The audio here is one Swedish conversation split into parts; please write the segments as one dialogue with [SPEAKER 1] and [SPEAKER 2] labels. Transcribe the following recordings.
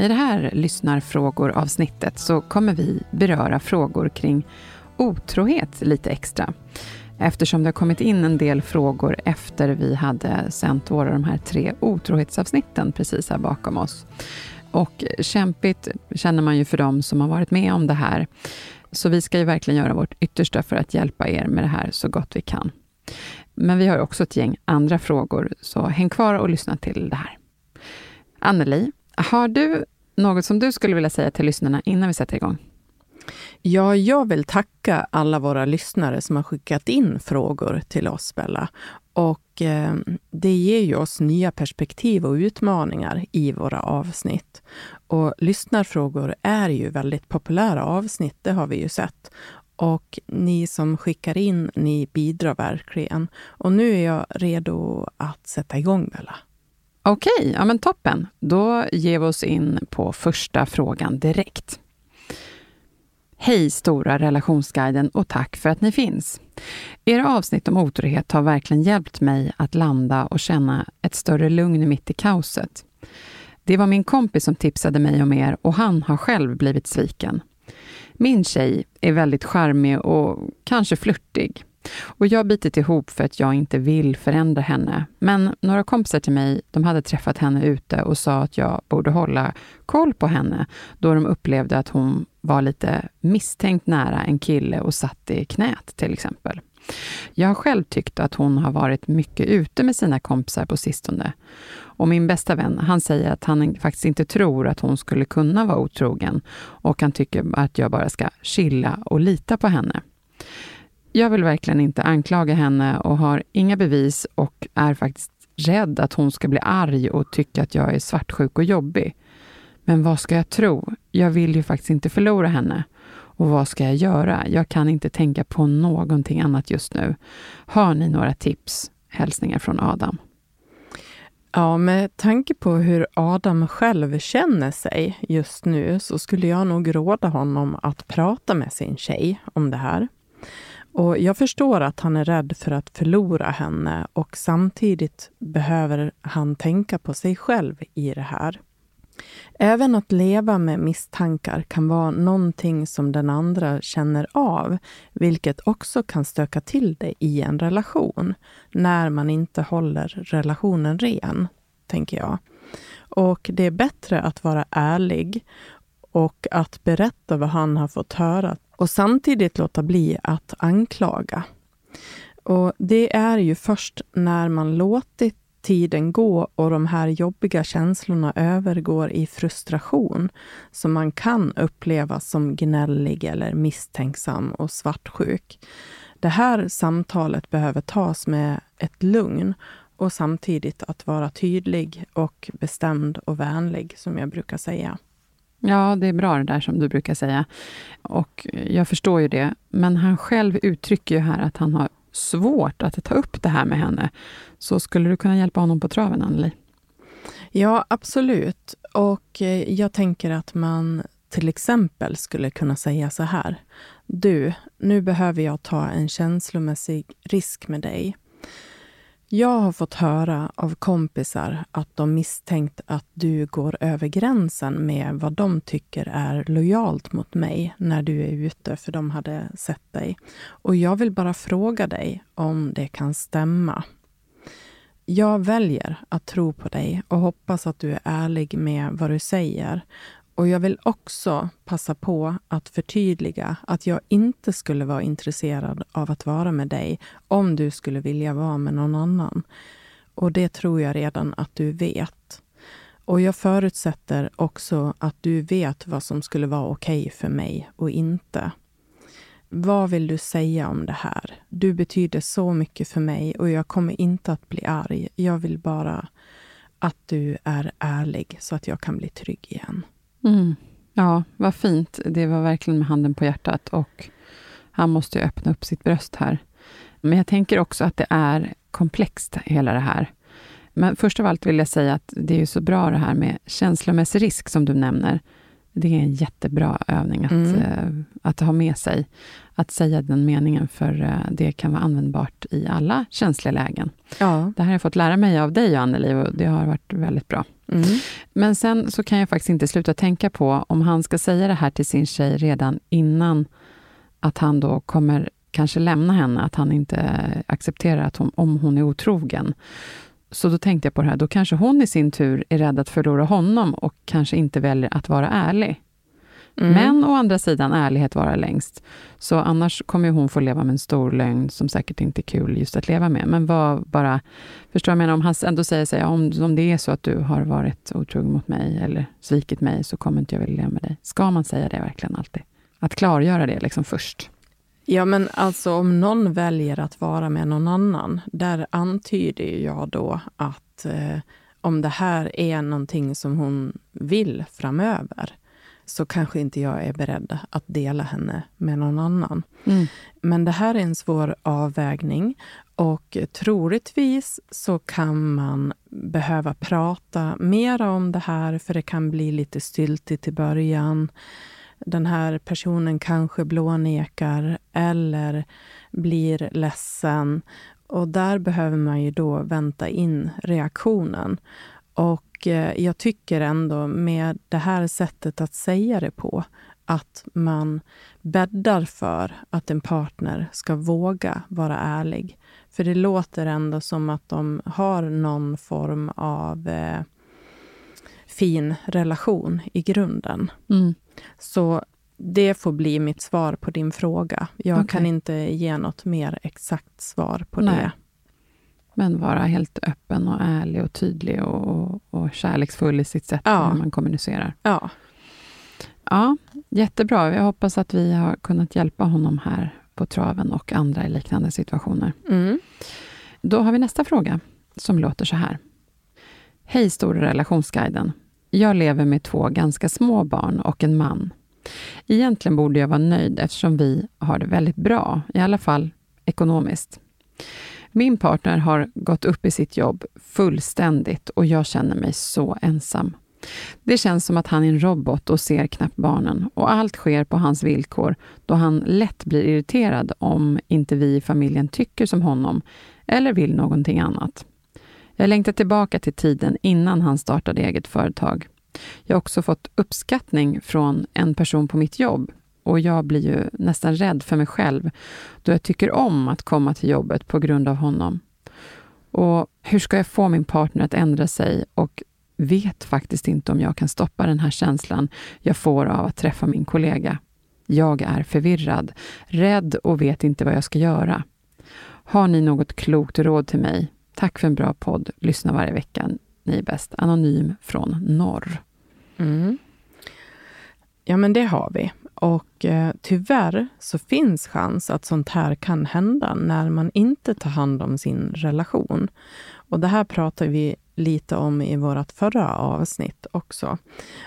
[SPEAKER 1] I det här lyssnarfrågor-avsnittet så kommer vi beröra frågor kring otrohet lite extra. Eftersom det har kommit in en del frågor efter vi hade sänt våra de här tre otrohetsavsnitten precis här bakom oss. Och kämpigt känner man ju för dem som har varit med om det här. Så vi ska ju verkligen göra vårt yttersta för att hjälpa er med det här så gott vi kan. Men vi har också ett gäng andra frågor, så häng kvar och lyssna till det här. Anneli, har du något som du skulle vilja säga till lyssnarna innan vi sätter igång?
[SPEAKER 2] Ja, jag vill tacka alla våra lyssnare som har skickat in frågor till oss, Bella. Och eh, det ger ju oss nya perspektiv och utmaningar i våra avsnitt. Och lyssnarfrågor är ju väldigt populära avsnitt, det har vi ju sett. Och ni som skickar in, ni bidrar verkligen. Och nu är jag redo att sätta igång, Bella.
[SPEAKER 1] Okej, ja men toppen. Då ger vi oss in på första frågan direkt. Hej Stora relationsguiden och tack för att ni finns. Era avsnitt om otrohet har verkligen hjälpt mig att landa och känna ett större lugn mitt i kaoset. Det var min kompis som tipsade mig om er och han har själv blivit sviken. Min tjej är väldigt charmig och kanske flörtig. Och jag har bitit ihop för att jag inte vill förändra henne. Men några kompisar till mig, de hade träffat henne ute och sa att jag borde hålla koll på henne, då de upplevde att hon var lite misstänkt nära en kille och satt i knät till exempel. Jag har själv tyckt att hon har varit mycket ute med sina kompisar på sistone. Och min bästa vän, han säger att han faktiskt inte tror att hon skulle kunna vara otrogen och han tycker att jag bara ska chilla och lita på henne. Jag vill verkligen inte anklaga henne och har inga bevis och är faktiskt rädd att hon ska bli arg och tycka att jag är svartsjuk och jobbig. Men vad ska jag tro? Jag vill ju faktiskt inte förlora henne. Och vad ska jag göra? Jag kan inte tänka på någonting annat just nu. Har ni några tips? Hälsningar från Adam.
[SPEAKER 2] Ja, med tanke på hur Adam själv känner sig just nu så skulle jag nog råda honom att prata med sin tjej om det här. Och jag förstår att han är rädd för att förlora henne och samtidigt behöver han tänka på sig själv i det här. Även att leva med misstankar kan vara någonting som den andra känner av, vilket också kan stöka till det i en relation, när man inte håller relationen ren, tänker jag. Och det är bättre att vara ärlig och att berätta vad han har fått höra och samtidigt låta bli att anklaga. Och Det är ju först när man låtit tiden gå och de här jobbiga känslorna övergår i frustration som man kan upplevas som gnällig eller misstänksam och svartsjuk. Det här samtalet behöver tas med ett lugn och samtidigt att vara tydlig och bestämd och vänlig, som jag brukar säga.
[SPEAKER 1] Ja, det är bra det där som du brukar säga. Och jag förstår ju det. Men han själv uttrycker ju här att han har svårt att ta upp det här med henne. Så skulle du kunna hjälpa honom på traven, Anneli?
[SPEAKER 2] Ja, absolut. Och eh, jag tänker att man till exempel skulle kunna säga så här. Du, nu behöver jag ta en känslomässig risk med dig. Jag har fått höra av kompisar att de misstänkt att du går över gränsen med vad de tycker är lojalt mot mig när du är ute, för de hade sett dig. Och jag vill bara fråga dig om det kan stämma. jag väljer att tro på dig och hoppas att du är ärlig med vad du säger. Och jag vill också passa på att förtydliga att jag inte skulle vara intresserad av att vara med dig om du skulle vilja vara med någon annan. Och det tror jag redan att du vet. Och jag förutsätter också att du vet vad som skulle vara okej okay för mig och inte. Vad vill du säga om det här? Du betyder så mycket för mig och jag kommer inte att bli arg. Jag vill bara att du är ärlig så att jag kan bli trygg igen.
[SPEAKER 1] Mm. Ja, vad fint. Det var verkligen med handen på hjärtat och han måste ju öppna upp sitt bröst här. Men jag tänker också att det är komplext, hela det här. Men först av allt vill jag säga att det är ju så bra det här med känslomässig risk, som du nämner. Det är en jättebra övning att, mm. uh, att ha med sig. Att säga den meningen, för uh, det kan vara användbart i alla känsliga lägen. Ja. Det här har jag fått lära mig av dig, Anneli, och det har varit väldigt bra. Mm. Men sen så kan jag faktiskt inte sluta tänka på, om han ska säga det här till sin tjej redan innan att han då kommer kanske lämna henne, att han inte accepterar att hon, om hon är otrogen. Så då tänkte jag på det här, då kanske hon i sin tur är rädd att förlora honom och kanske inte väljer att vara ärlig. Mm. Men å andra sidan, ärlighet vara längst. Så annars kommer hon få leva med en stor lögn som säkert inte är kul just att leva med. Men vad bara... Förstår jag menar? Om han ändå säger sig, om, om det är så att du har varit otrogen mot mig eller svikit mig, så kommer inte jag vilja leva med dig. Ska man säga det verkligen alltid? Att klargöra det liksom först.
[SPEAKER 2] Ja, men alltså om någon väljer att vara med någon annan, där antyder jag då att eh, om det här är någonting som hon vill framöver, så kanske inte jag är beredd att dela henne med någon annan. Mm. Men det här är en svår avvägning och troligtvis så kan man behöva prata mera om det här, för det kan bli lite styltigt i början den här personen kanske blånekar eller blir ledsen. Och där behöver man ju då vänta in reaktionen. Och eh, jag tycker ändå med det här sättet att säga det på, att man bäddar för att en partner ska våga vara ärlig. För det låter ändå som att de har någon form av eh, fin relation i grunden. Mm. Så det får bli mitt svar på din fråga. Jag okay. kan inte ge något mer exakt svar på Nej. det.
[SPEAKER 1] Men vara helt öppen och ärlig och tydlig och, och kärleksfull i sitt sätt ja. hur man kommunicerar.
[SPEAKER 2] Ja.
[SPEAKER 1] Ja, jättebra. Jag hoppas att vi har kunnat hjälpa honom här på traven och andra i liknande situationer. Mm. Då har vi nästa fråga som låter så här. Hej Stora relationsguiden. Jag lever med två ganska små barn och en man. Egentligen borde jag vara nöjd eftersom vi har det väldigt bra, i alla fall ekonomiskt. Min partner har gått upp i sitt jobb fullständigt och jag känner mig så ensam. Det känns som att han är en robot och ser knappt barnen och allt sker på hans villkor då han lätt blir irriterad om inte vi i familjen tycker som honom eller vill någonting annat. Jag längtar tillbaka till tiden innan han startade eget företag. Jag har också fått uppskattning från en person på mitt jobb och jag blir ju nästan rädd för mig själv då jag tycker om att komma till jobbet på grund av honom. Och hur ska jag få min partner att ändra sig och vet faktiskt inte om jag kan stoppa den här känslan jag får av att träffa min kollega. Jag är förvirrad, rädd och vet inte vad jag ska göra. Har ni något klokt råd till mig? Tack för en bra podd. Lyssna varje vecka. Ni är bäst. Anonym från norr.
[SPEAKER 2] Mm. Ja, men det har vi. Och eh, tyvärr så finns chans att sånt här kan hända när man inte tar hand om sin relation. Och det här pratar vi lite om i vårt förra avsnitt också.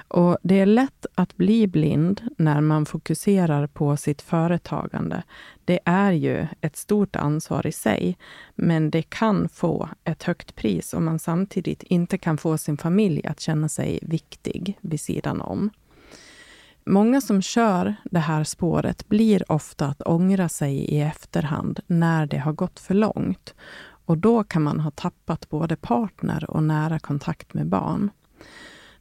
[SPEAKER 2] Och Det är lätt att bli blind när man fokuserar på sitt företagande. Det är ju ett stort ansvar i sig, men det kan få ett högt pris om man samtidigt inte kan få sin familj att känna sig viktig vid sidan om. Många som kör det här spåret blir ofta att ångra sig i efterhand när det har gått för långt. Och då kan man ha tappat både partner och nära kontakt med barn.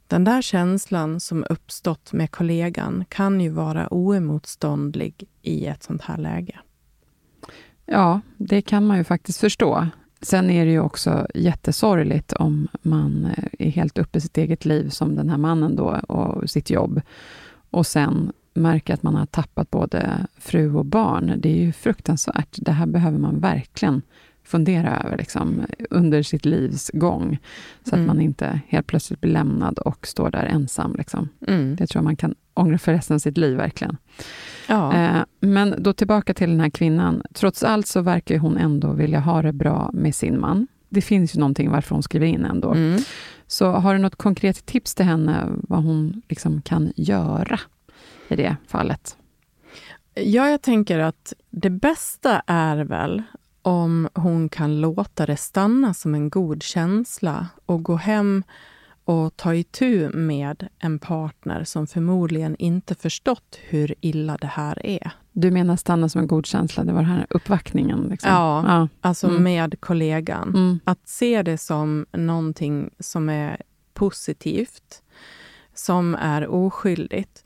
[SPEAKER 2] Den där känslan som uppstått med kollegan kan ju vara oemotståndlig i ett sånt här läge.
[SPEAKER 1] Ja, det kan man ju faktiskt förstå. Sen är det ju också jättesorgligt om man eh, är helt uppe i sitt eget liv, som den här mannen då, och sitt jobb, och sen märker att man har tappat både fru och barn. Det är ju fruktansvärt. Det här behöver man verkligen fundera över liksom, under sitt livs gång, så mm. att man inte helt plötsligt blir lämnad och står där ensam. Liksom. Mm. Det tror jag man kan ångra för resten av sitt liv, verkligen. Ja. Eh, men då tillbaka till den här kvinnan. Trots allt så verkar hon ändå vilja ha det bra med sin man. Det finns ju någonting varför hon skriver in ändå. Mm. Så har du något konkret tips till henne vad hon liksom kan göra i det fallet?
[SPEAKER 2] Ja, jag tänker att det bästa är väl om hon kan låta det stanna som en god känsla och gå hem och ta itu med en partner som förmodligen inte förstått hur illa det här är.
[SPEAKER 1] Du menar stanna som en god känsla, det var den här uppvaktningen? Liksom.
[SPEAKER 2] Ja, ja. alltså mm. med kollegan. Mm. Att se det som någonting som är positivt, som är oskyldigt.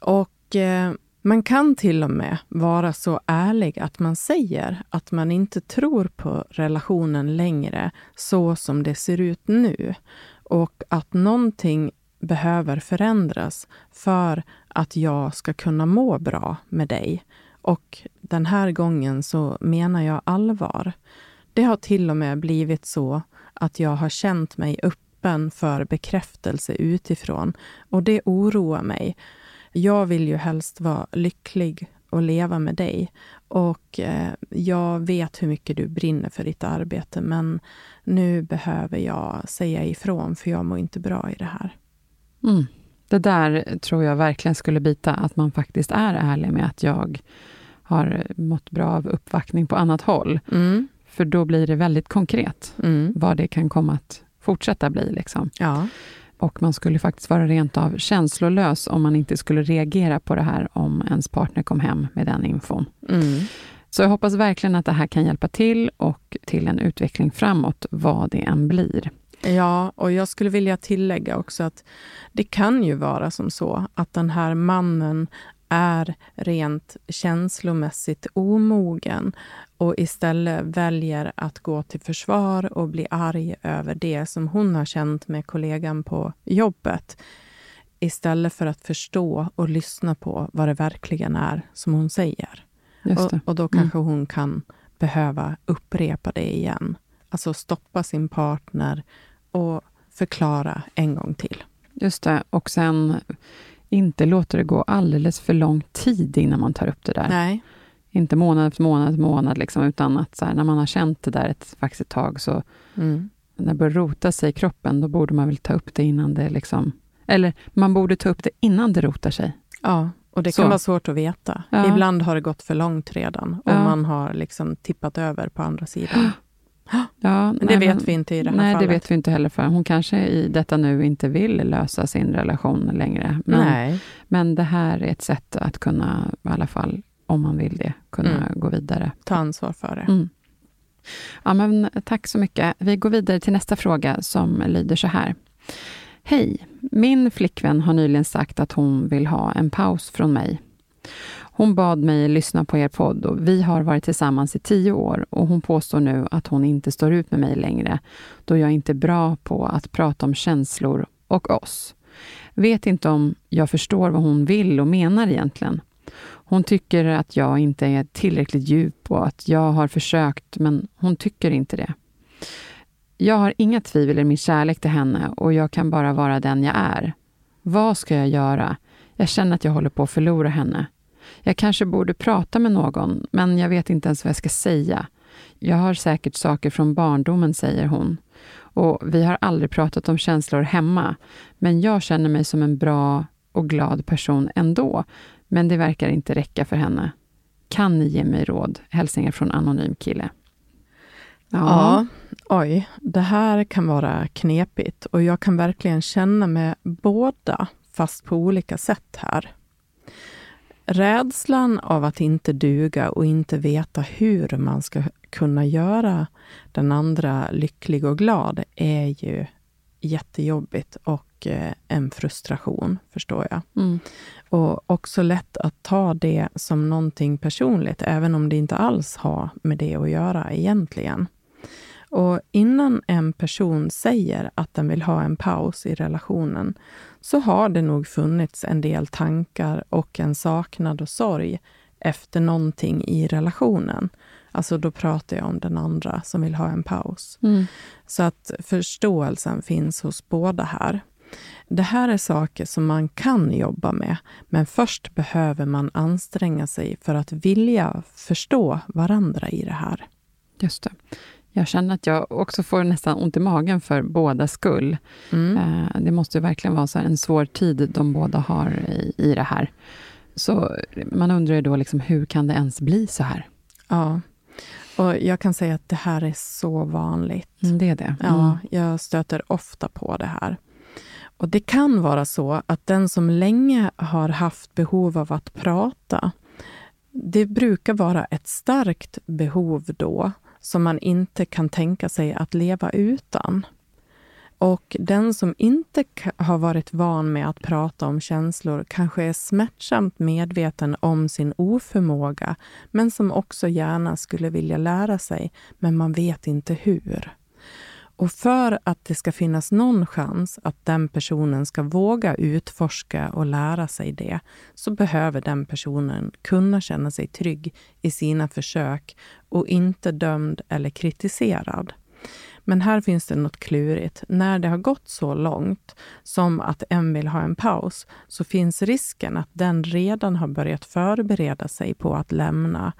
[SPEAKER 2] Och eh, man kan till och med vara så ärlig att man säger att man inte tror på relationen längre så som det ser ut nu och att någonting behöver förändras för att jag ska kunna må bra med dig. Och den här gången så menar jag allvar. Det har till och med blivit så att jag har känt mig öppen för bekräftelse utifrån och det oroar mig. Jag vill ju helst vara lycklig och leva med dig. Och eh, jag vet hur mycket du brinner för ditt arbete, men nu behöver jag säga ifrån, för jag mår inte bra i det här.
[SPEAKER 1] Mm. Det där tror jag verkligen skulle bita, att man faktiskt är ärlig med att jag har mått bra av uppvaktning på annat håll. Mm. För då blir det väldigt konkret, mm. vad det kan komma att fortsätta bli. Liksom.
[SPEAKER 2] Ja.
[SPEAKER 1] Och man skulle faktiskt vara rent av känslolös om man inte skulle reagera på det här om ens partner kom hem med den infon. Mm. Så jag hoppas verkligen att det här kan hjälpa till och till en utveckling framåt, vad det än blir.
[SPEAKER 2] Ja, och jag skulle vilja tillägga också att det kan ju vara som så att den här mannen är rent känslomässigt omogen och istället väljer att gå till försvar och bli arg över det som hon har känt med kollegan på jobbet istället för att förstå och lyssna på vad det verkligen är som hon säger. Och, och, då kanske mm. hon kan behöva upprepa det igen. Alltså stoppa sin partner och förklara en gång till.
[SPEAKER 1] Just det. Och sen inte låta det gå alldeles för lång tid innan man tar upp det där.
[SPEAKER 2] Nej.
[SPEAKER 1] Inte månad efter månad efter månad, liksom, utan att så här, när man har känt det där ett, faktiskt ett tag, så mm. när det börjar rota sig i kroppen, då borde man väl ta upp det innan det liksom... Eller man borde ta upp det innan det rotar sig.
[SPEAKER 2] Ja, och det kan så. vara svårt att veta. Ja. Ibland har det gått för långt redan och ja. man har liksom tippat över på andra sidan. Ja, men det nej, vet men, vi inte i det här
[SPEAKER 1] nej,
[SPEAKER 2] fallet.
[SPEAKER 1] Nej, det vet vi inte heller. För hon kanske i detta nu inte vill lösa sin relation längre. Men,
[SPEAKER 2] nej.
[SPEAKER 1] men det här är ett sätt att kunna, i alla fall om man vill det, kunna mm. gå vidare.
[SPEAKER 2] Ta ansvar för det. Mm.
[SPEAKER 1] Ja, men, tack så mycket. Vi går vidare till nästa fråga som lyder så här. Hej! Min flickvän har nyligen sagt att hon vill ha en paus från mig. Hon bad mig lyssna på er podd och vi har varit tillsammans i tio år och hon påstår nu att hon inte står ut med mig längre, då jag inte är bra på att prata om känslor och oss. Vet inte om jag förstår vad hon vill och menar egentligen. Hon tycker att jag inte är tillräckligt djup och att jag har försökt, men hon tycker inte det. Jag har inga tvivel i min kärlek till henne och jag kan bara vara den jag är. Vad ska jag göra? Jag känner att jag håller på att förlora henne. Jag kanske borde prata med någon, men jag vet inte ens vad jag ska säga. Jag har säkert saker från barndomen, säger hon. Och vi har aldrig pratat om känslor hemma, men jag känner mig som en bra och glad person ändå. Men det verkar inte räcka för henne. Kan ni ge mig råd? Hälsningar från Anonym kille.
[SPEAKER 2] Ja. ja, oj, det här kan vara knepigt och jag kan verkligen känna med båda, fast på olika sätt här. Rädslan av att inte duga och inte veta hur man ska kunna göra den andra lycklig och glad är ju jättejobbigt och eh, en frustration, förstår jag. Mm. Och också lätt att ta det som någonting personligt, även om det inte alls har med det att göra egentligen. Och innan en person säger att den vill ha en paus i relationen så har det nog funnits en del tankar och en saknad och sorg efter någonting i relationen. Alltså då pratar jag om den andra som vill ha en paus.
[SPEAKER 1] Mm.
[SPEAKER 2] Så att förståelsen finns hos båda här. Det här är saker som man kan jobba med, men först behöver man anstränga sig för att vilja förstå varandra i det här.
[SPEAKER 1] Just det. Jag känner att jag också får nästan ont i magen för båda skull.
[SPEAKER 2] Mm.
[SPEAKER 1] Eh, Det måste ju verkligen vara så en svår tid de båda har i, i det här. Så man undrar ju då, liksom, hur kan det ens bli så här?
[SPEAKER 2] Ja. Och jag kan säga att det här är så vanligt.
[SPEAKER 1] Mm, det är det.
[SPEAKER 2] Ja, jag stöter ofta på det här. Och Det kan vara så att den som länge har haft behov av att prata, det brukar vara ett starkt behov då, som man inte kan tänka sig att leva utan. Och den som inte har varit van med att prata om känslor kanske är smärtsamt medveten om sin oförmåga, men som också gärna skulle vilja lära sig, men man vet inte hur. Och för att det ska finnas någon chans att den personen ska våga utforska och lära sig det, så behöver den personen kunna känna sig trygg i sina försök och inte dömd eller kritiserad. Men här finns det något klurigt. När det har gått så långt som att en vill ha en paus, så finns risken att den redan har börjat förbereda sig på att lämna.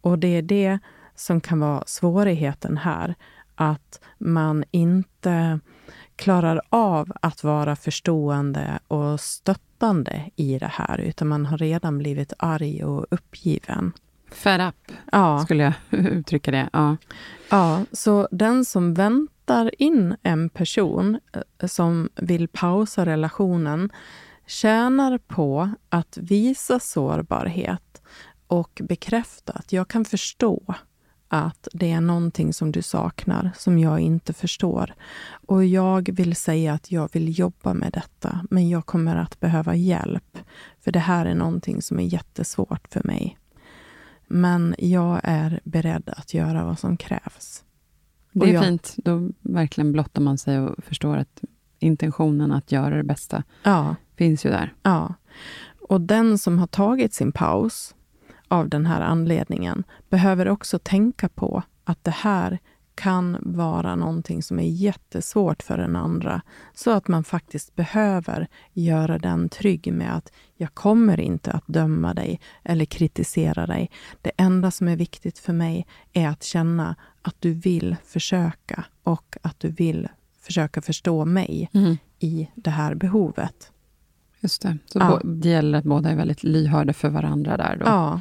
[SPEAKER 2] Och det är det som kan vara svårigheten här. Att man inte klarar av att vara förstående och stöttande i det här, utan man har redan blivit arg och uppgiven.
[SPEAKER 1] Fed up,
[SPEAKER 2] Ja.
[SPEAKER 1] skulle jag uttrycka det. Ja.
[SPEAKER 2] Ja, så den som väntar in en person eh, som vill pausa relationen tjänar på att visa sårbarhet och bekräfta att jag kan förstå att det är någonting som du saknar, som jag inte förstår. Och jag vill säga att jag vill jobba med detta, men jag kommer att behöva hjälp. För det här är någonting som är jättesvårt för mig. Men jag är beredd att göra vad som krävs.
[SPEAKER 1] Det är
[SPEAKER 2] jag-
[SPEAKER 1] fint. Då verkligen blottar man sig och förstår att intentionen att göra det bästa
[SPEAKER 2] Ja,
[SPEAKER 1] finns ju där.
[SPEAKER 2] ja. Och den som har tagit sin paus av den här anledningen behöver också tänka på att det här kan vara någonting som är jättesvårt för den andra. Så att man faktiskt behöver göra den trygg med att jag kommer inte att döma dig eller kritisera dig. Det enda som är viktigt för mig är att känna att du vill försöka och att du vill försöka förstå mig i det här behovet.
[SPEAKER 1] Just det. Så
[SPEAKER 2] Ja.
[SPEAKER 1] det gäller att båda är väldigt lyhörda för varandra där då.
[SPEAKER 2] Ja,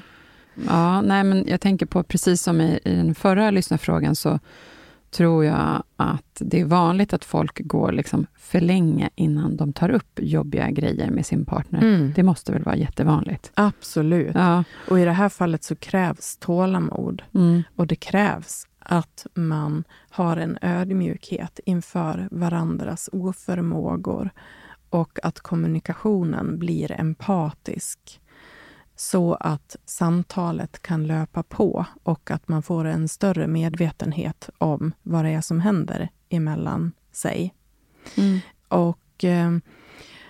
[SPEAKER 1] Ja, nej, men jag tänker på, precis som i, i den förra lyssnarfrågan, så tror jag att det är vanligt att folk går liksom för länge innan de tar upp jobbiga grejer med sin partner.
[SPEAKER 2] Mm.
[SPEAKER 1] Det måste väl vara jättevanligt?
[SPEAKER 2] absolut.
[SPEAKER 1] Ja.
[SPEAKER 2] Och i det här fallet så krävs tålamod.
[SPEAKER 1] Mm.
[SPEAKER 2] Och det krävs att man har en ödmjukhet inför varandras oförmågor och att kommunikationen blir empatisk så att samtalet kan löpa på och att man får en större medvetenhet om vad det är som händer emellan sig.
[SPEAKER 1] Mm.
[SPEAKER 2] Och eh,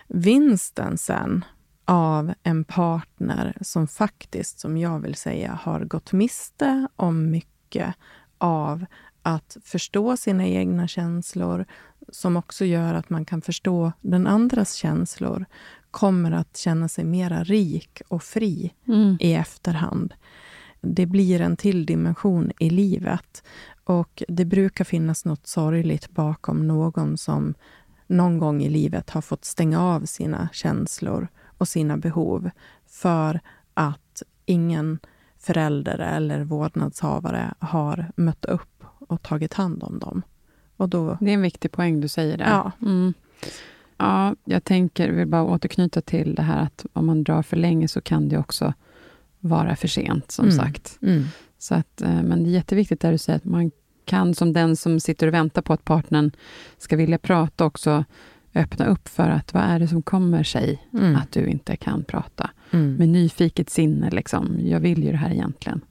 [SPEAKER 2] vinsten sen av en partner som faktiskt, som jag vill säga, har gått miste om mycket av att förstå sina egna känslor, som också gör att man kan förstå den andras känslor, kommer att känna sig mera rik och fri
[SPEAKER 1] Mm.
[SPEAKER 2] i efterhand. Det blir en till dimension i livet. Och det brukar finnas något sorgligt bakom någon som någon gång i livet har fått stänga av sina känslor och sina behov för att ingen förälder eller vårdnadshavare har mött upp och tagit hand om dem. Och då...
[SPEAKER 1] Det är en viktig poäng du säger där.
[SPEAKER 2] Ja.
[SPEAKER 1] Mm. Ja, jag tänker, vill bara återknyta till det här att om man drar för länge så kan det också vara för sent, som
[SPEAKER 2] Mm.
[SPEAKER 1] sagt.
[SPEAKER 2] Mm.
[SPEAKER 1] Så att, eh, men det är jätteviktigt där du säger att man kan, som den som sitter och väntar på att partnern ska vilja prata, också öppna upp för att vad är det som kommer sig
[SPEAKER 2] Mm.
[SPEAKER 1] att du inte kan prata?
[SPEAKER 2] Mm.
[SPEAKER 1] Med nyfiket sinne, liksom. Jag vill ju det här egentligen.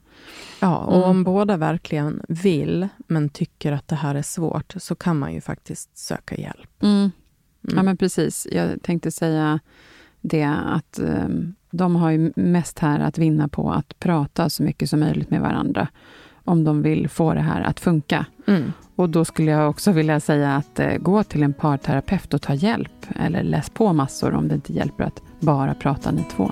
[SPEAKER 2] Ja, och
[SPEAKER 1] Mm.
[SPEAKER 2] om båda verkligen vill, men tycker att det här är svårt, så kan man ju faktiskt söka hjälp.
[SPEAKER 1] Mm. Ja, men precis. Jag tänkte säga det att eh, de har ju mest här att vinna på att prata så mycket som möjligt med varandra om de vill få det här att funka.
[SPEAKER 2] Mm.
[SPEAKER 1] Och då skulle jag också vilja säga att eh, gå till en parterapeut och ta hjälp. Eller läs på massor om det inte hjälper att bara prata ni två.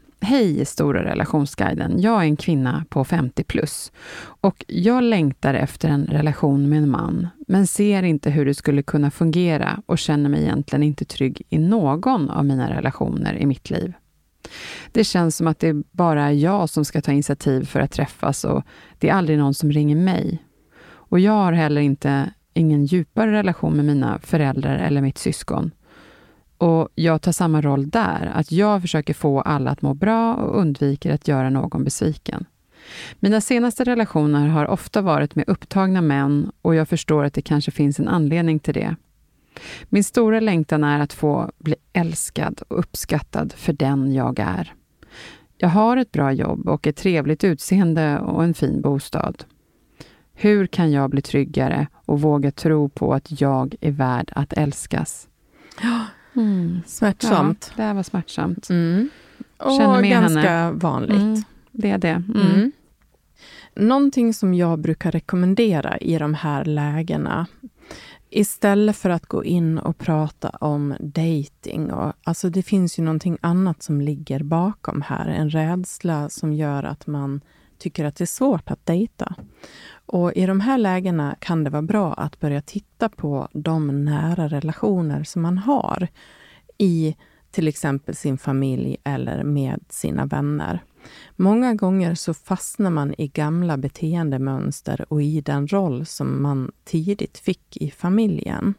[SPEAKER 1] Hej Stora relationsguiden. Jag är en kvinna på 50 plus och jag längtar efter en relation med en man, men ser inte hur det skulle kunna fungera och känner mig egentligen inte trygg i någon av mina relationer i mitt liv. Det känns som att det bara är jag som ska ta initiativ för att träffas och det är aldrig någon som ringer mig. Och jag har heller inte ingen djupare relation med mina föräldrar eller mitt syskon. Och jag tar samma roll där, att jag försöker få alla att må bra och undviker att göra någon besviken. Mina senaste relationer har ofta varit med upptagna män och jag förstår att det kanske finns en anledning till det. Min stora längtan är att få bli älskad och uppskattad för den jag är. Jag har ett bra jobb och ett trevligt utseende och en fin bostad. Hur kan jag bli tryggare och våga tro på att jag är värd att älskas? Mm.
[SPEAKER 2] Smärtsamt.
[SPEAKER 1] Ja, det var smärtsamt.
[SPEAKER 2] Mm. Och
[SPEAKER 1] Känner med
[SPEAKER 2] ganska
[SPEAKER 1] henne.
[SPEAKER 2] vanligt.
[SPEAKER 1] Mm, det är det. Mm.
[SPEAKER 2] Mm. Någonting som jag brukar rekommendera i de här lägena, istället för att gå in och prata om dating, och, alltså det finns ju någonting annat som ligger bakom här, en rädsla som gör att man tycker att det är svårt att dejta. Och i de här lägena kan det vara bra att börja titta på de nära relationer som man har i till exempel sin familj eller med sina vänner. Många gånger så fastnar man i gamla beteendemönster och i den roll som man tidigt fick i familjen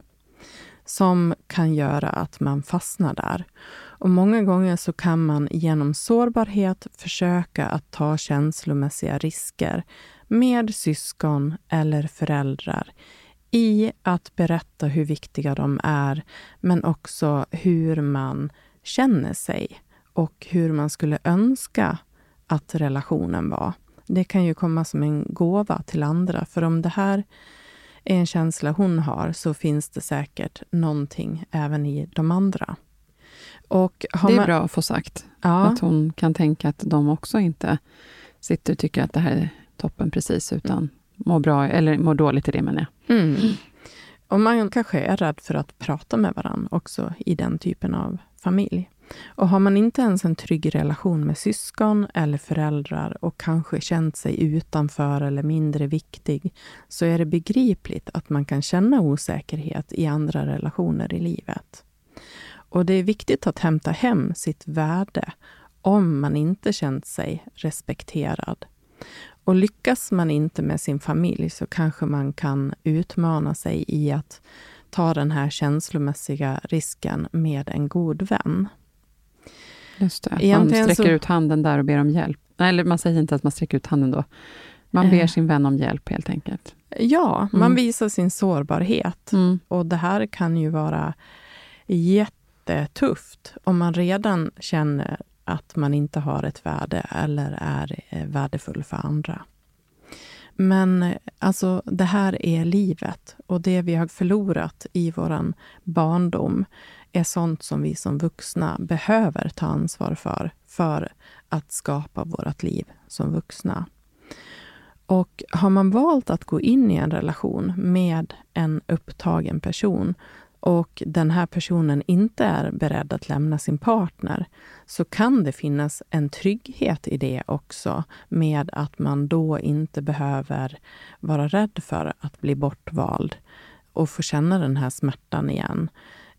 [SPEAKER 2] som kan göra att man fastnar där. Och många gånger så kan man genom sårbarhet försöka att ta känslomässiga risker med syskon eller föräldrar i att berätta hur viktiga de är, men också hur man känner sig och hur man skulle önska att relationen var. Det kan ju komma som en gåva till andra, för om det här är en känsla hon har så finns det säkert någonting även i de andra.
[SPEAKER 1] Det är
[SPEAKER 2] man-
[SPEAKER 1] bra att få sagt.
[SPEAKER 2] Ja,
[SPEAKER 1] Att hon kan tänka att de också inte sitter och tycker att det här är toppen precis, utan mår bra, eller mår dåligt i det menar jag.
[SPEAKER 2] Mm. Och man kanske är rädd för att prata med varandra också i den typen av familj. Och har man inte ens en trygg relation med syskon eller föräldrar och kanske känt sig utanför eller mindre viktig, så är det begripligt att man kan känna osäkerhet i andra relationer i livet. Och det är viktigt att hämta hem sitt värde om man inte känt sig respekterad. Och lyckas man inte med sin familj så kanske man kan utmana sig i att ta den här känslomässiga risken med en god vän.
[SPEAKER 1] Just det. Man
[SPEAKER 2] Egentligen
[SPEAKER 1] sträcker
[SPEAKER 2] så-
[SPEAKER 1] ut handen där och ber om hjälp. Nej, eller man säger inte att man sträcker ut handen då. Man ber
[SPEAKER 2] Eh.
[SPEAKER 1] sin vän om hjälp helt enkelt.
[SPEAKER 2] Ja, man
[SPEAKER 1] Mm.
[SPEAKER 2] visar sin sårbarhet.
[SPEAKER 1] Mm.
[SPEAKER 2] Och det här kan ju vara jättetufft om man redan känner att man inte har ett värde eller är eh, värdefull för andra. Men eh, alltså, det här är livet och det vi har förlorat i vår barndom är sånt som vi som vuxna behöver ta ansvar för, för att skapa vårt liv som vuxna. Och har man valt att gå in i en relation med en upptagen person och den här personen inte är beredd att lämna sin partner, så kan det finnas en trygghet i det också, med att man då inte behöver vara rädd för att bli bortvald och få känna den här smärtan igen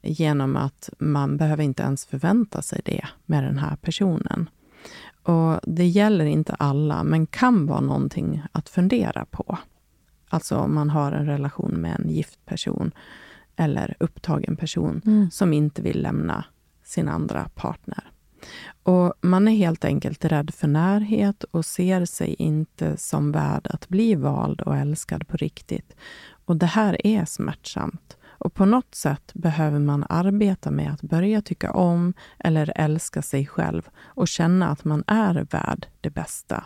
[SPEAKER 2] genom att man behöver inte ens förvänta sig det med den här personen. Och Det gäller inte alla, men kan vara någonting att fundera på. Alltså om man har en relation med en gift person eller upptagen person mm. som inte vill lämna sin andra partner. Och Man är helt enkelt rädd för närhet och ser sig inte som värd att bli vald och älskad på riktigt. Och det här är smärtsamt. Och på något sätt behöver man arbeta med att börja tycka om eller älska sig själv och känna att man är värd det bästa.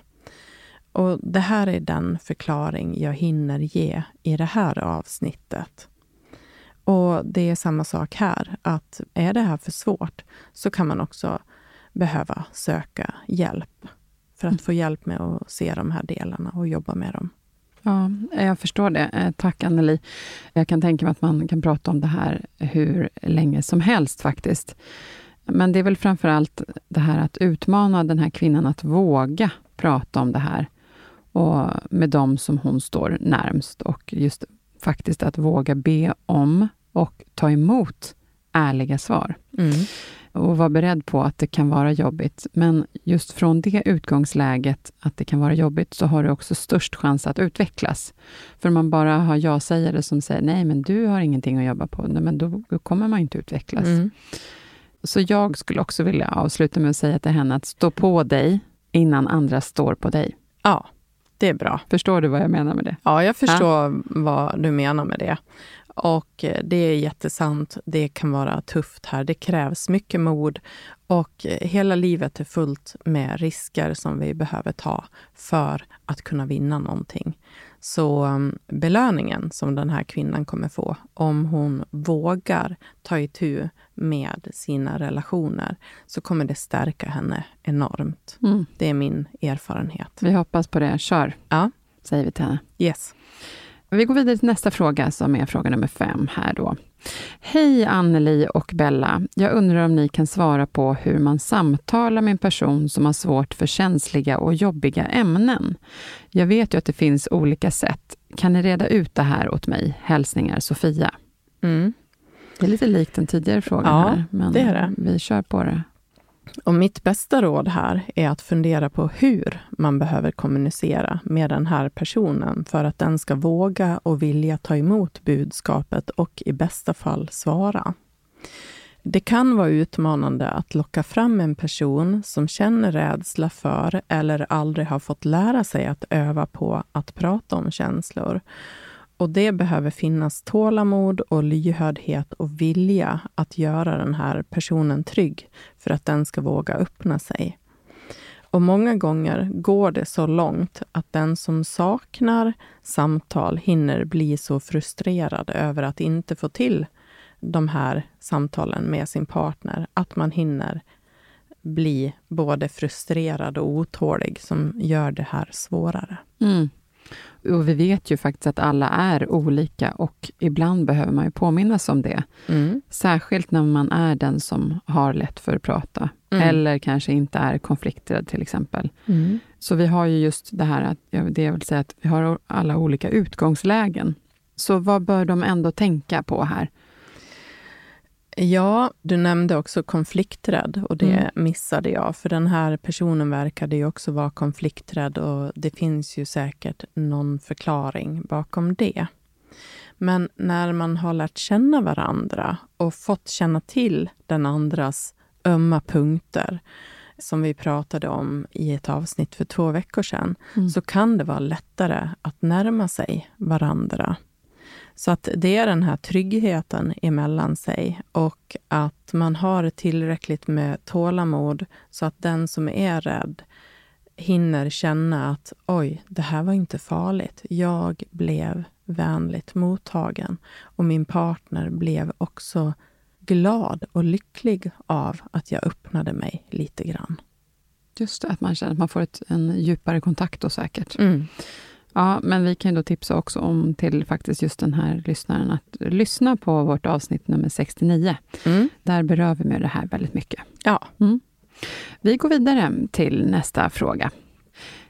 [SPEAKER 2] Och Det här är den förklaring jag hinner ge i det här avsnittet. Och det är samma sak här, att är det här för svårt så kan man också behöva söka hjälp för att mm. få hjälp med att se de här delarna och jobba med dem.
[SPEAKER 1] Ja, jag förstår det. Eh, tack Anneli. Jag kan tänka mig att man kan prata om det här hur länge som helst faktiskt. Men det är väl framför allt det här att utmana den här kvinnan att våga prata om det här och med dem som hon står närmst och just faktiskt att våga be om och ta emot ärliga svar. Mm. Och vara beredd på att det kan vara jobbigt. Men just från det utgångsläget, att det kan vara jobbigt, så har du också störst chans att utvecklas. För om man bara har ja-sägare som säger nej, men du har ingenting att jobba på, nej, men då kommer man inte utvecklas. Mm. Så jag skulle också vilja avsluta med att säga till henne att stå på dig innan andra står på dig.
[SPEAKER 2] Ja, det är bra.
[SPEAKER 1] Förstår du vad jag menar med det?
[SPEAKER 2] Ja, jag förstår ja. vad du menar med det. Och eh, det är jättesant. Det kan vara tufft här. Det krävs mycket mod och eh, hela livet är fullt med risker som vi behöver ta för att kunna vinna någonting. Så mm, belöningen som den här kvinnan kommer få, om hon vågar ta itu med sina relationer, så kommer det stärka henne enormt. Mm. Det är min erfarenhet.
[SPEAKER 1] Vi hoppas på det. Kör, ja. säger vi till henne.
[SPEAKER 2] Yes.
[SPEAKER 1] Vi går vidare till nästa fråga som är fråga nummer fem här då. Hej Anneli och Bella. Jag undrar om ni kan svara på hur man samtalar med en person som har svårt för känsliga och jobbiga ämnen. Jag vet ju att det finns olika sätt. Kan ni reda ut det här åt mig? Hälsningar Sofia. Mm. Det är lite likt den tidigare frågan ja, här, men det det. vi kör på det.
[SPEAKER 2] Och mitt bästa råd här är att fundera på hur man behöver kommunicera med den här personen för att den ska våga och vilja ta emot budskapet och i bästa fall svara. Det kan vara utmanande att locka fram en person som känner rädsla för eller aldrig har fått lära sig att öva på att prata om känslor och det behöver finnas tålamod och lyhördhet och vilja att göra den här personen trygg för att den ska våga öppna sig. Och många gånger går det så långt att den som saknar samtal hinner bli så frustrerad över att inte få till de här samtalen med sin partner, att man hinner bli både frustrerad och otålig, som gör det här svårare. Mm.
[SPEAKER 1] Och vi vet ju faktiskt att alla är olika och ibland behöver man ju påminnas om det. Mm. Särskilt när man är den som har lätt för att prata. Mm. Eller kanske inte är konflikträdd till exempel. Mm. Så vi har ju just det här, att, det jag vill säga, att vi har alla olika utgångslägen. Så vad bör de ändå tänka på här?
[SPEAKER 2] Ja, du nämnde också konflikträdd och det mm. missade jag. För den här personen verkade ju också vara konflikträdd och det finns ju säkert någon förklaring bakom det. Men när man har lärt känna varandra och fått känna till den andras ömma punkter, som vi pratade om i ett avsnitt för två veckor sedan, mm. så kan det vara lättare att närma sig varandra. Så att det är den här tryggheten emellan sig och att man har tillräckligt med tålamod så att den som är rädd hinner känna att oj, det här var inte farligt. Jag blev vänligt mottagen och min partner blev också glad och lycklig av att jag öppnade mig lite grann.
[SPEAKER 1] Just det, att man känner att man får ett, en djupare kontakt då säkert.
[SPEAKER 2] Mm.
[SPEAKER 1] Ja, men vi kan ju då tipsa också om till faktiskt just den här lyssnaren att lyssna på vårt avsnitt nummer 69.
[SPEAKER 2] Mm.
[SPEAKER 1] Där berör vi med det här väldigt mycket.
[SPEAKER 2] Ja.
[SPEAKER 1] Mm. Vi går vidare till nästa fråga.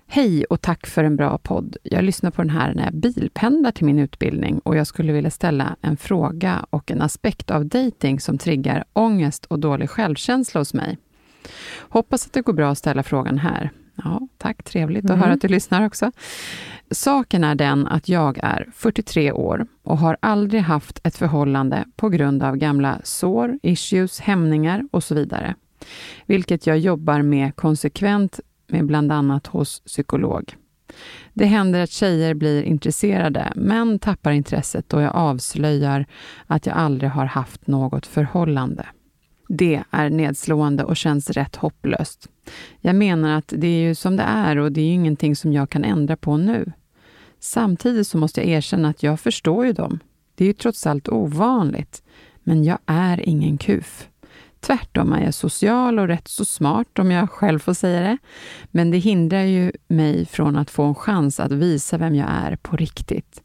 [SPEAKER 1] Hej och tack för en bra podd. Jag lyssnar på den här när jag bilpendlar till min utbildning och jag skulle vilja ställa en fråga och en aspekt av dating som triggar ångest och dålig självkänsla hos mig. Hoppas att det går bra att ställa frågan här. Ja, tack, trevligt att
[SPEAKER 2] Mm.
[SPEAKER 1] höra att du lyssnar också. Saken är den att jag är 43 år och har aldrig haft ett förhållande på grund av gamla sår, issues, hämningar och så vidare. Vilket jag jobbar med konsekvent med bland annat hos psykolog. Det händer att tjejer blir intresserade, men tappar intresset då jag avslöjar att jag aldrig har haft något förhållande. Det är nedslående och känns rätt hopplöst. Jag menar att det är ju som det är och det är ju ingenting som jag kan ändra på nu. Samtidigt så måste jag erkänna att jag förstår ju dem. Det är ju trots allt ovanligt. Men jag är ingen kuf. Tvärtom är jag social och rätt så smart, om jag själv får säga det. Men det hindrar ju mig från att få en chans att visa vem jag är på riktigt.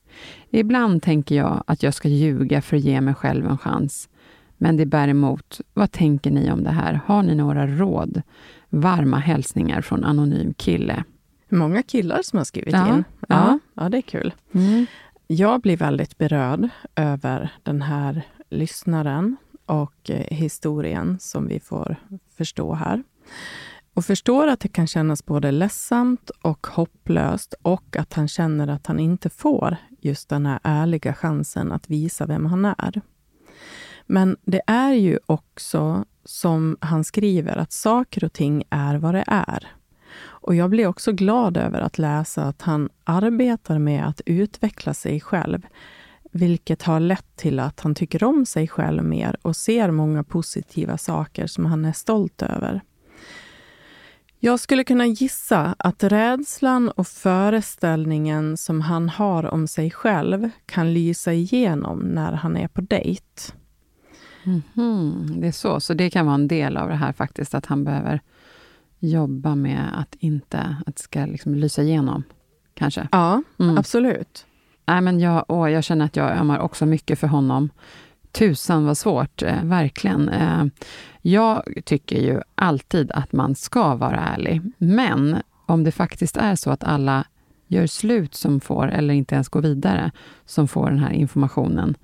[SPEAKER 1] Ibland tänker jag att jag ska ljuga för att ge mig själv en chans. Men det bär emot. Vad tänker ni om det här? Har ni några råd? Varma hälsningar från Anonym kille.
[SPEAKER 2] Många killar som har skrivit
[SPEAKER 1] Ja,
[SPEAKER 2] in.
[SPEAKER 1] ja.
[SPEAKER 2] Ja, ja, det är kul.
[SPEAKER 1] Mm.
[SPEAKER 2] Jag blir väldigt berörd över den här lyssnaren och eh, historien som vi får förstå här. Och förstår att det kan kännas både ledsamt och hopplöst och att han känner att han inte får just den här ärliga chansen att visa vem han är. Men det är ju också som han skriver, att saker och ting är vad det är. Och jag blir också glad över att läsa att han arbetar med att utveckla sig själv, vilket har lett till att han tycker om sig själv mer och ser många positiva saker som han är stolt över. Jag skulle kunna gissa att rädslan och föreställningen som han har om sig själv kan lysa igenom när han är på dejt.
[SPEAKER 1] Mhm, det är så. Så det kan vara en del av det här faktiskt, att han behöver jobba med att inte, att det ska liksom lysa igenom, kanske.
[SPEAKER 2] Ja,
[SPEAKER 1] Mm.
[SPEAKER 2] absolut.
[SPEAKER 1] Nej, men jag, åh, jag känner att jag ömmar också mycket för honom. Tusan vad svårt, eh, verkligen. Eh, jag tycker ju alltid att man ska vara ärlig, men om det faktiskt är så att alla gör slut som får, eller inte ens går vidare, som får den här informationen,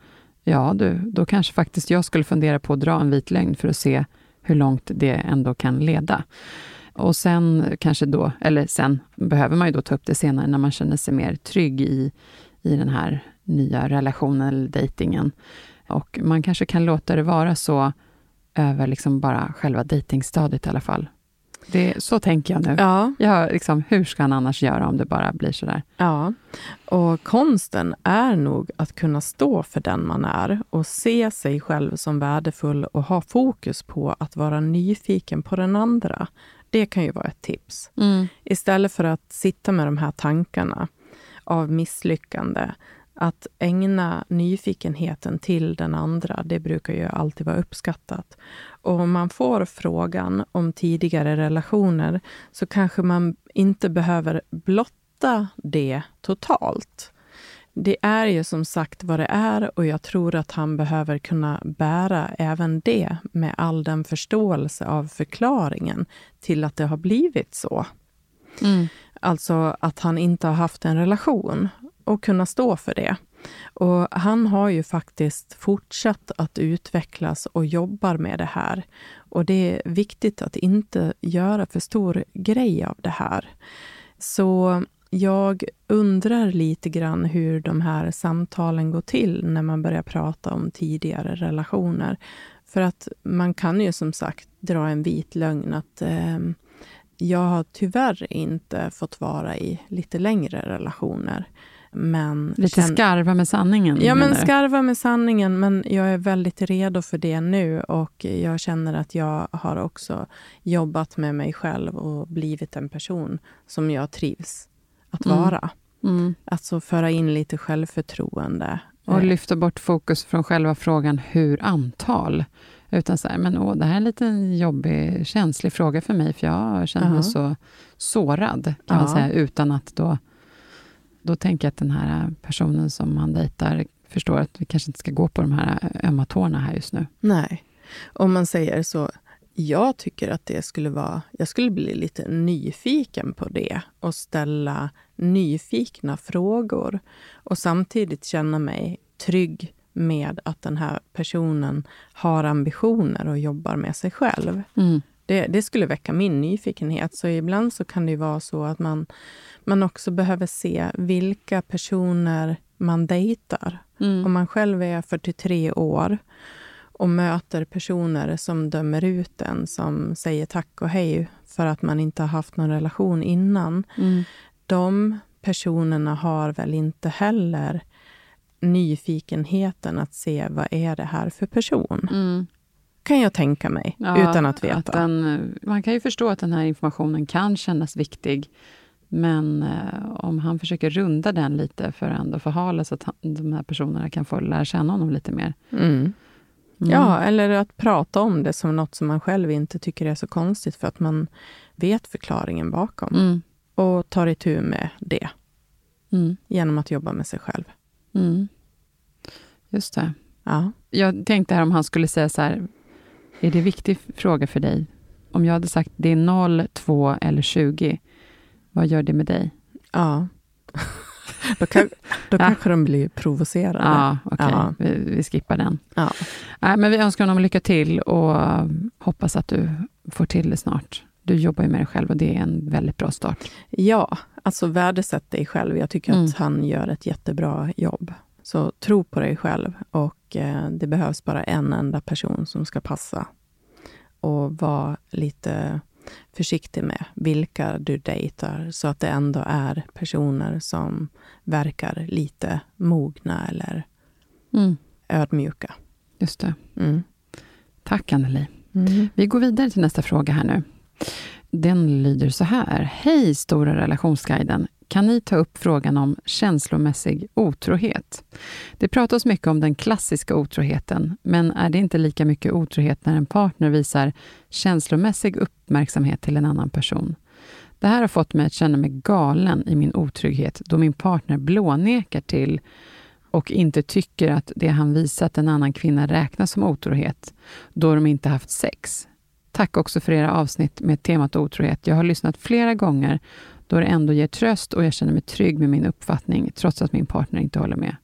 [SPEAKER 1] ja du, då kanske faktiskt jag skulle fundera på att dra en vit lögn för att se hur långt det ändå kan leda. Och sen kanske då, eller sen behöver man ju då ta upp det senare när man känner sig mer trygg i, i den här nya relationen eller dejtingen. Och man kanske kan låta det vara så över liksom bara själva dejtingstadiet i alla fall. Det, så tänker jag nu.
[SPEAKER 2] Ja,
[SPEAKER 1] Ja, liksom, hur ska han annars göra om det bara blir sådär?
[SPEAKER 2] ja. Och konsten är nog att kunna stå för den man är och se sig själv som värdefull och ha fokus på att vara nyfiken på den andra. Det kan ju vara ett tips. Istället för att sitta med de här tankarna av misslyckande. Att ägna nyfikenheten till den andra, det brukar ju alltid vara uppskattat. Och om man får frågan om tidigare relationer så kanske man inte behöver blotta det totalt. Det är ju som sagt vad det är och jag tror att han behöver kunna bära även det med all den förståelse av förklaringen till att det har blivit så. Alltså att han inte har haft en relation och kunna stå för det. Och han har ju faktiskt fortsatt att utvecklas och jobbar med det här. Och det är viktigt att inte göra för stor grej av det här. Så jag undrar lite grann hur de här samtalen går till när man börjar prata om tidigare relationer. För att man kan ju som sagt dra en vit lögn att eh, jag har tyvärr inte fått vara i lite längre relationer. Men
[SPEAKER 1] Lite
[SPEAKER 2] känn-
[SPEAKER 1] skarva med sanningen?
[SPEAKER 2] Ja, men skarva med sanningen, men jag är väldigt redo för det nu och jag känner att jag har också jobbat med mig själv och blivit en person som jag trivs att
[SPEAKER 1] Mm.
[SPEAKER 2] vara.
[SPEAKER 1] Mm.
[SPEAKER 2] Alltså föra in lite självförtroende.
[SPEAKER 1] Och
[SPEAKER 2] Eh,
[SPEAKER 1] lyfta bort fokus från själva frågan hur antal. Utan så här, men åh, det här är en liten jobbig, känslig fråga för mig, för jag känner mig
[SPEAKER 2] Ja.
[SPEAKER 1] så sårad, kan man
[SPEAKER 2] Ja.
[SPEAKER 1] säga, utan att då... Då tänker jag att den här personen som man dejtar förstår att vi kanske inte ska gå på de här ömma tårna här just nu.
[SPEAKER 2] Nej. Om man säger så, jag tycker att det skulle vara... Jag skulle bli lite nyfiken på det och ställa nyfikna frågor och samtidigt känna mig trygg med att den här personen har ambitioner och jobbar med sig själv.
[SPEAKER 1] Mm.
[SPEAKER 2] Det, det skulle väcka min nyfikenhet. Så ibland så kan det vara så att man, man också behöver se vilka personer man dejtar.
[SPEAKER 1] Mm.
[SPEAKER 2] Om man själv är 43 år och möter personer som dömer ut en, som säger tack och hej för att man inte har haft någon relation innan.
[SPEAKER 1] Mm.
[SPEAKER 2] De personerna har väl inte heller nyfikenheten att se vad är det här för person.
[SPEAKER 1] Mm.
[SPEAKER 2] Kan jag tänka mig,
[SPEAKER 1] Ja,
[SPEAKER 2] utan att veta.
[SPEAKER 1] den, man kan ju förstå att den här informationen kan kännas viktig, men eh, om han försöker runda den lite för att ändå förhala så att han, de här personerna kan få lära känna honom lite mer.
[SPEAKER 2] Mm.
[SPEAKER 1] Mm.
[SPEAKER 2] Ja, eller att prata om det som något som man själv inte tycker är så konstigt för att man vet förklaringen bakom.
[SPEAKER 1] Mm.
[SPEAKER 2] Och tar itu med det
[SPEAKER 1] Mm.
[SPEAKER 2] genom att jobba med sig själv.
[SPEAKER 1] Mm. Just det.
[SPEAKER 2] Ja.
[SPEAKER 1] Jag tänkte här om han skulle säga så här, är det en viktig fråga för dig? Om jag hade sagt det är 0, 2 eller 20, vad gör det med dig?
[SPEAKER 2] ja. då kan, då kanske de blir provocerade.
[SPEAKER 1] Ja, okej.
[SPEAKER 2] Ja.
[SPEAKER 1] Vi, vi skippar den.
[SPEAKER 2] Ja.
[SPEAKER 1] Nej, men vi önskar honom lycka till och hoppas att du får till det snart. Du jobbar ju med dig själv och det är en väldigt bra start.
[SPEAKER 2] Ja, alltså värdesätt dig själv. Jag tycker
[SPEAKER 1] Mm.
[SPEAKER 2] att han gör ett jättebra jobb. Så tro på dig själv och eh, det behövs bara en enda person som ska passa. Och var lite försiktig med vilka du dejtar så att det ändå är personer som verkar lite mogna eller
[SPEAKER 1] Mm,
[SPEAKER 2] ödmjuka.
[SPEAKER 1] just det.
[SPEAKER 2] Mm.
[SPEAKER 1] Tack Anneli.
[SPEAKER 2] Mm.
[SPEAKER 1] Vi går vidare till nästa fråga här nu. Den lyder så här. Hej Stora relationsguiden. Kan ni ta upp frågan om känslomässig otrohet? Det pratas mycket om den klassiska otroheten, men är det inte lika mycket otrohet när en partner visar känslomässig uppmärksamhet till en annan person? Det här har fått mig att känna mig galen i min otrygghet då min partner blånekar till och inte tycker att det han visat en annan kvinna räknas som otrohet, då de inte haft sex. Tack också för era avsnitt med temat otrohet. Jag har lyssnat flera gånger då det ändå ger tröst och jag känner mig trygg med min uppfattning, trots att min partner inte håller med.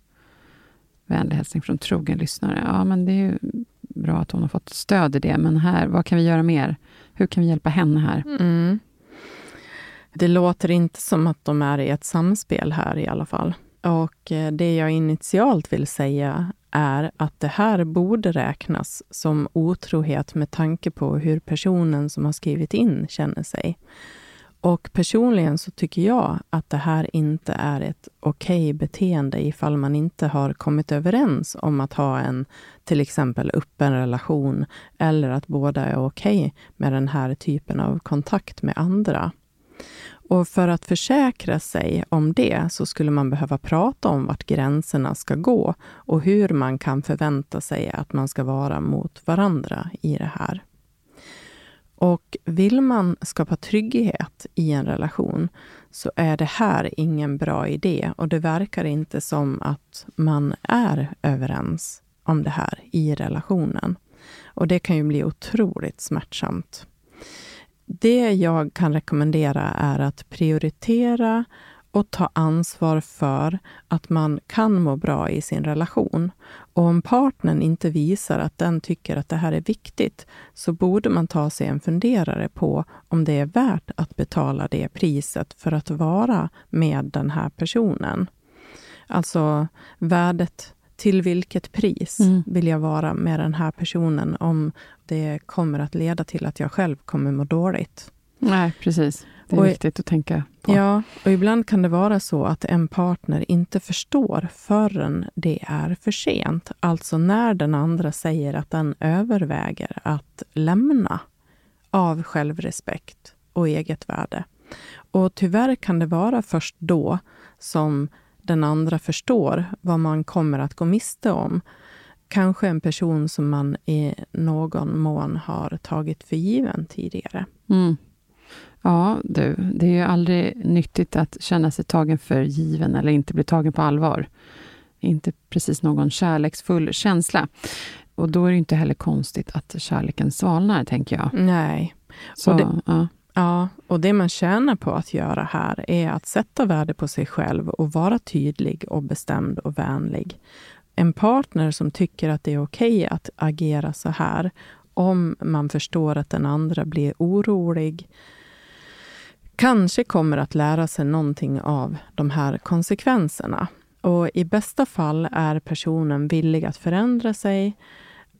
[SPEAKER 1] Vänlig hälsning från trogen lyssnare. Ja, men det är ju bra att hon har fått stöd i det, men här, vad kan vi göra mer? Hur kan vi hjälpa henne här?
[SPEAKER 2] Mm. Det låter inte som att de är i ett samspel här i alla fall. Och eh, det jag initialt vill säga är att det här borde räknas som otrohet med tanke på hur personen som har skrivit in känner sig. Och personligen så tycker jag att det här inte är ett okej beteende ifall man inte har kommit överens om att ha en till exempel öppen relation eller att båda är okej med den här typen av kontakt med andra. Och för att försäkra sig om det så skulle man behöva prata om vart gränserna ska gå och hur man kan förvänta sig att man ska vara mot varandra i det här. Och vill man skapa trygghet i en relation så är det här ingen bra idé och det verkar inte som att man är överens om det här i relationen. Och det kan ju bli otroligt smärtsamt. Det jag kan rekommendera är att prioritera och ta ansvar för att man kan må bra i sin relation. Och om partnern inte visar att den tycker att det här är viktigt så borde man ta sig en funderare på om det är värt att betala det priset för att vara med den här personen. Alltså värdet till vilket pris
[SPEAKER 1] Mm.
[SPEAKER 2] vill jag vara med den här personen om det kommer att leda till att jag själv kommer må dåligt.
[SPEAKER 1] Nej, precis. Det är
[SPEAKER 2] Och-
[SPEAKER 1] viktigt att tänka på.
[SPEAKER 2] Ja, och ibland kan det vara så att en partner inte förstår förrän det är för sent. Alltså när den andra säger att den överväger att lämna av självrespekt och eget värde. Och tyvärr kan det vara först då som den andra förstår vad man kommer att gå miste om. Kanske en person som man i någon mån har tagit för given tidigare.
[SPEAKER 1] Mm. Ja, du, det är ju aldrig nyttigt att känna sig tagen för given eller inte bli tagen på allvar. Inte precis någon kärleksfull känsla. Och då är det inte heller konstigt att kärleken svalnar, tänker jag.
[SPEAKER 2] Nej.
[SPEAKER 1] Så,
[SPEAKER 2] Och det-
[SPEAKER 1] ja.
[SPEAKER 2] Ja, och det man tjänar på att göra här är att sätta värde på sig själv och vara tydlig och bestämd och vänlig. En partner som tycker att det är okej att agera så här, om man förstår att den andra blir orolig, kanske kommer att lära sig någonting av de här konsekvenserna. Och i bästa fall är personen villig att förändra sig.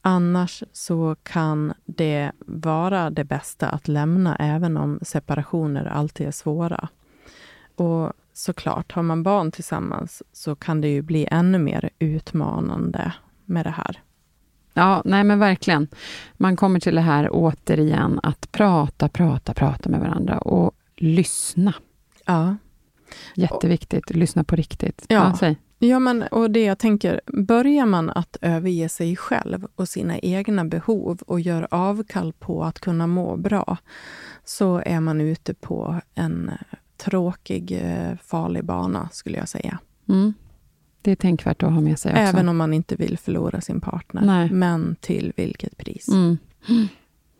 [SPEAKER 2] Annars så kan det vara det bästa att lämna, även om separationer alltid är svåra. Och såklart, har man barn tillsammans så kan det ju bli ännu mer utmanande med det här.
[SPEAKER 1] ja, nej men verkligen. Man kommer till det här återigen, att prata, prata, prata med varandra och lyssna.
[SPEAKER 2] Ja.
[SPEAKER 1] Jätteviktigt. Lyssna på riktigt.
[SPEAKER 2] Ja.
[SPEAKER 1] säg.
[SPEAKER 2] Ja, men och det jag tänker, börjar man att överge sig själv och sina egna behov och gör avkall på att kunna må bra, så är man ute på en tråkig, eh, farlig bana, skulle jag säga.
[SPEAKER 1] Mm. Det är tänkvärt att ha med sig också.
[SPEAKER 2] Även om man inte vill förlora sin partner.
[SPEAKER 1] Nej.
[SPEAKER 2] Men till vilket pris?
[SPEAKER 1] Mm.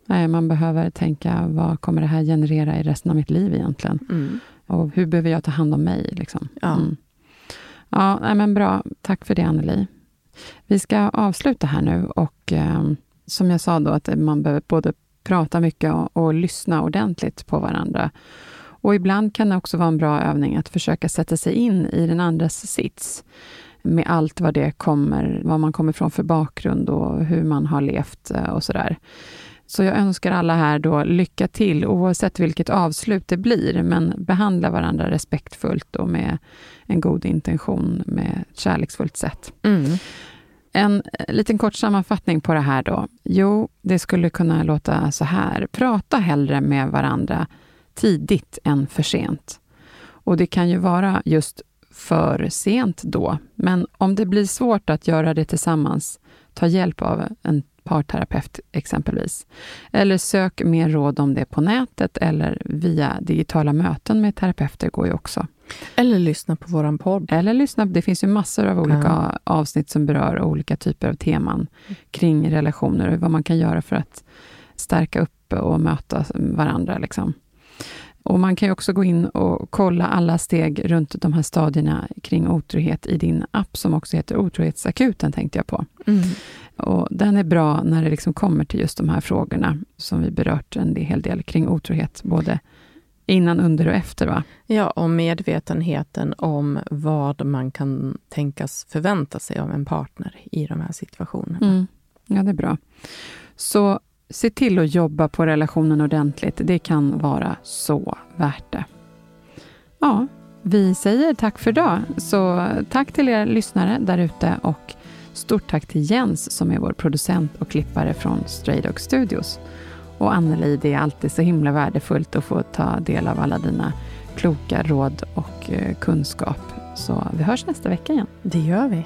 [SPEAKER 1] Nej, man behöver tänka, vad kommer det här generera i resten av mitt liv egentligen?
[SPEAKER 2] Mm.
[SPEAKER 1] Och hur behöver jag ta hand om mig? Liksom?
[SPEAKER 2] Ja.
[SPEAKER 1] Mm. Ja, nej, men bra. Tack för det, Anneli. Vi ska avsluta här nu och eh, som jag sa då, att man behöver både prata mycket och, och lyssna ordentligt på varandra. Och ibland kan det också vara en bra övning att försöka sätta sig in i den andras sits med allt vad det kommer, vad man kommer från för bakgrund och hur man har levt eh, och sådär. Så jag önskar alla här då lycka till oavsett vilket avslut det blir, men behandla varandra respektfullt och med en god intention, med ett kärleksfullt sätt.
[SPEAKER 2] Mm.
[SPEAKER 1] En eh, liten kort sammanfattning på det här då. Jo, det skulle kunna låta så här. Prata hellre med varandra tidigt än för sent. Och det kan ju vara just för sent då, men om det blir svårt att göra det tillsammans, ta hjälp av en parterapeut exempelvis. Eller sök mer råd om det på nätet eller via digitala möten med terapeuter går ju också.
[SPEAKER 2] Eller lyssna på våran podd.
[SPEAKER 1] Eller lyssna, det finns ju massor av olika
[SPEAKER 2] Ja.
[SPEAKER 1] avsnitt som berör olika typer av teman kring relationer och vad man kan göra för att stärka upp och möta varandra. Liksom. Och Man kan ju också gå in och kolla alla steg runt de här stadierna kring otrohet i din app som också heter Otrohetsakuten, tänkte jag på.
[SPEAKER 2] Mm.
[SPEAKER 1] Och Den är bra när det liksom kommer till just de här frågorna som vi berört en hel del kring otrohet, både innan, under och efter. Va?
[SPEAKER 2] Ja, och medvetenheten om vad man kan tänkas förvänta sig av en partner i de här situationerna.
[SPEAKER 1] Mm. Ja, det är bra. Så se till att jobba på relationen ordentligt. Det kan vara så värt det. Ja, vi säger tack för idag. Så tack till er lyssnare där ute och stort tack till Jens som är vår producent och klippare från Stray Dog Studios. Och Anneli, det är alltid så himla värdefullt att få ta del av alla dina kloka råd och eh, kunskap. Så vi hörs nästa vecka igen.
[SPEAKER 2] Det gör vi.